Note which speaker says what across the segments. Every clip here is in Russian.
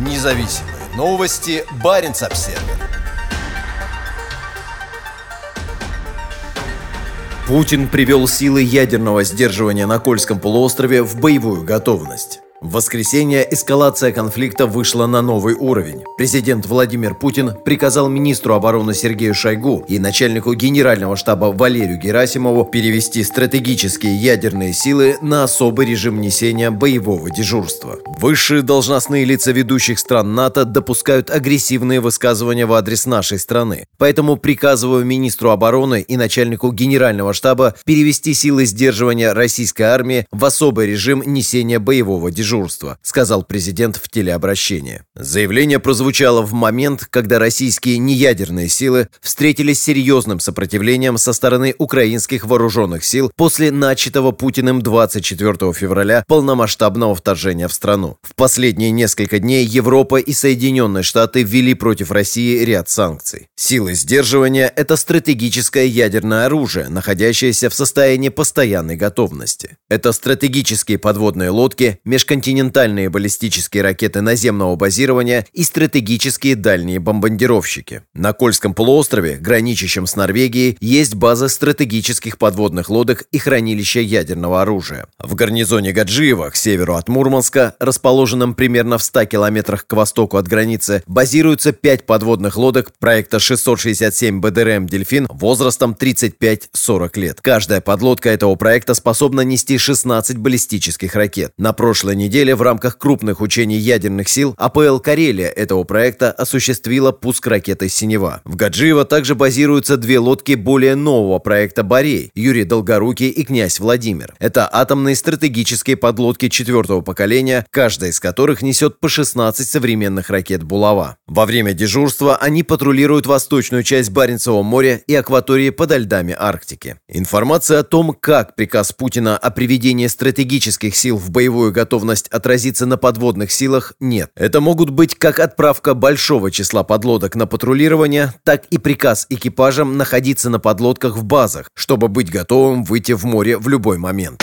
Speaker 1: Независимые новости. Барин обсерва Путин привел силы ядерного сдерживания на Кольском полуострове в боевую готовность. В воскресенье эскалация конфликта вышла на новый уровень. Президент Владимир Путин приказал министру обороны Сергею Шойгу и начальнику генерального штаба Валерию Герасимову перевести стратегические ядерные силы на особый режим несения боевого дежурства. Высшие должностные лица ведущих стран НАТО допускают агрессивные высказывания в адрес нашей страны. Поэтому приказываю министру обороны и начальнику генерального штаба перевести силы сдерживания российской армии в особый режим несения боевого дежурства дежурства», сказал президент в телеобращении. Заявление прозвучало в момент, когда российские неядерные силы встретились с серьезным сопротивлением со стороны украинских вооруженных сил после начатого Путиным 24 февраля полномасштабного вторжения в страну. В последние несколько дней Европа и Соединенные Штаты ввели против России ряд санкций. Силы сдерживания – это стратегическое ядерное оружие, находящееся в состоянии постоянной готовности. Это стратегические подводные лодки, межконтинентальные континентальные баллистические ракеты наземного базирования и стратегические дальние бомбардировщики. На Кольском полуострове, граничащем с Норвегией, есть база стратегических подводных лодок и хранилища ядерного оружия. В гарнизоне Гаджиева, к северу от Мурманска, расположенном примерно в 100 километрах к востоку от границы, базируются 5 подводных лодок проекта 667 БДРМ «Дельфин» возрастом 35-40 лет. Каждая подлодка этого проекта способна нести 16 баллистических ракет. На прошлой неделе неделе в рамках крупных учений ядерных сил АПЛ «Карелия» этого проекта осуществила пуск ракеты «Синева». В Гаджиево также базируются две лодки более нового проекта «Борей» Юрий Долгорукий и князь Владимир. Это атомные стратегические подлодки четвертого поколения, каждая из которых несет по 16 современных ракет «Булава». Во время дежурства они патрулируют восточную часть Баренцевого моря и акватории подо льдами Арктики. Информация о том, как приказ Путина о приведении стратегических сил в боевую готовность возможность отразиться на подводных силах нет. Это могут быть как отправка большого числа подлодок на патрулирование, так и приказ экипажам находиться на подлодках в базах, чтобы быть готовым выйти в море в любой момент.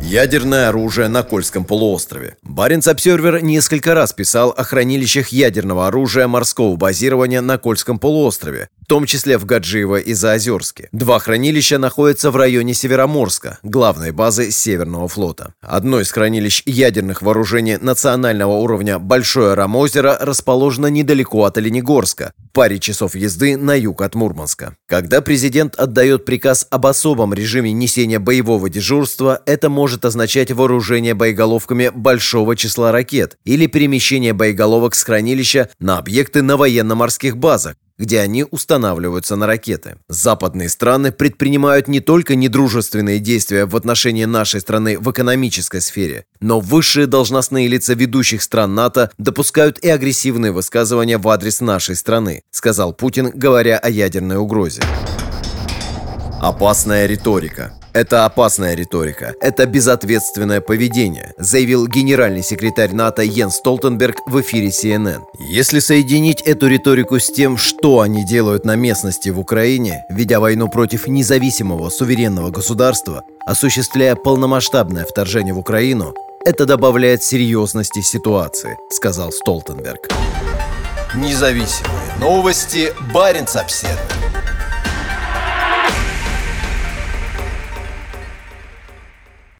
Speaker 1: Ядерное оружие на Кольском полуострове. Баренц Обсервер несколько раз писал о хранилищах ядерного оружия морского базирования на Кольском полуострове, том числе в Гаджиево и Заозерске. Два хранилища находятся в районе Североморска, главной базы Северного флота. Одно из хранилищ ядерных вооружений национального уровня Большое Рамозеро расположено недалеко от Оленегорска, паре часов езды на юг от Мурманска. Когда президент отдает приказ об особом режиме несения боевого дежурства, это может означать вооружение боеголовками большого числа ракет или перемещение боеголовок с хранилища на объекты на военно-морских базах, где они устанавливаются на ракеты. Западные страны предпринимают не только недружественные действия в отношении нашей страны в экономической сфере, но высшие должностные лица ведущих стран НАТО допускают и агрессивные высказывания в адрес нашей страны, сказал Путин, говоря о ядерной угрозе. Опасная риторика. Это опасная риторика. Это безответственное поведение, заявил генеральный секретарь НАТО Йен Столтенберг в эфире CNN. Если соединить эту риторику с тем, что они делают на местности в Украине, ведя войну против независимого суверенного государства, осуществляя полномасштабное вторжение в Украину, это добавляет серьезности ситуации, сказал Столтенберг. Независимые новости. Барин обседный.